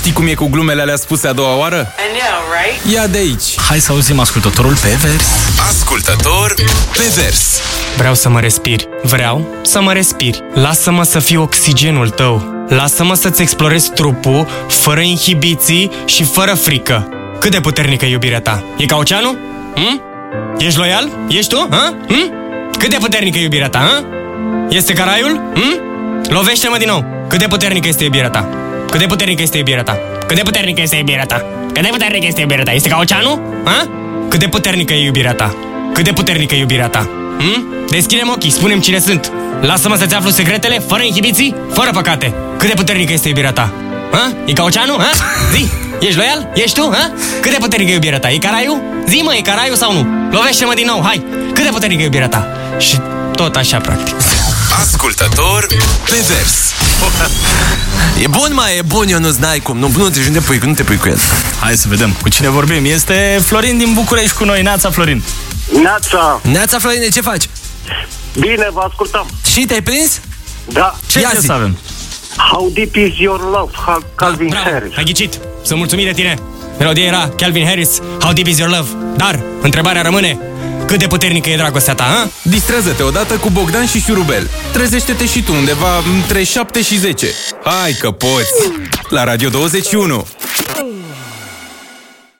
Știi cum e cu glumele alea spuse a doua oară? I know, right? Ia de aici! Hai să auzim ascultătorul pe vers. Ascultător pe vers. Vreau să mă respiri. Vreau să mă respiri. Lasă-mă să fiu oxigenul tău. Lasă-mă să-ți explorez trupul, fără inhibiții și fără frică. Cât de puternică e iubirea ta? E ca oceanul? Hm? Ești loial? Ești tu? Ha? Hm? Cât de puternică e iubirea ta? Ha? Este ca raiul? Hm? Lovește-mă din nou. Cât de puternică este iubirea ta? Cât de puternică este iubirea ta? Cât de puternică este iubirea ta? Cât de puternică este iubirea ta? Este ca oceanul? Ha? Cât de puternică e iubirea ta? Cât de puternică e iubirea ta? Hm? Deschidem ochii, spunem cine sunt. Lasă-mă să-ți aflu secretele, fără inhibiții, fără păcate. Cât de puternică este iubirea ta? Ha? E ca oceanul? Ha? Zi! Ești loial? Ești tu? Ha? Cât de puternică e iubirea ta? E ca raiul? Zi mă, e ca raiul sau nu? Lovește-mă din nou, hai! Cât de puternică e iubirea ta? Și tot așa, practic. Ascultător pe vers. E bun, mai e bun, eu nu n-ai cum. Nu, nu, te, nu te pui, nu te pui cu el. Hai să vedem cu cine vorbim. Este Florin din București cu noi. Neața, Florin. Neața, Neața, Florine, ce faci? bine, vă ascultăm. Și te-ai prins? Da, Ce Ia Ia zi. să avem? How Deep Is Your Love, Ha- Calvin Bravo, Harris. ai ghicit. Sunt mulțumit de tine. Melodia era Calvin Harris, How Deep Is Your Love. Dar, întrebarea rămâne, cât de puternică e dragostea ta, ha? Distrează-te odată cu Bogdan și Șurubel. Trezește-te și tu undeva între 7 și 10. Hai că poți! La Radio 21!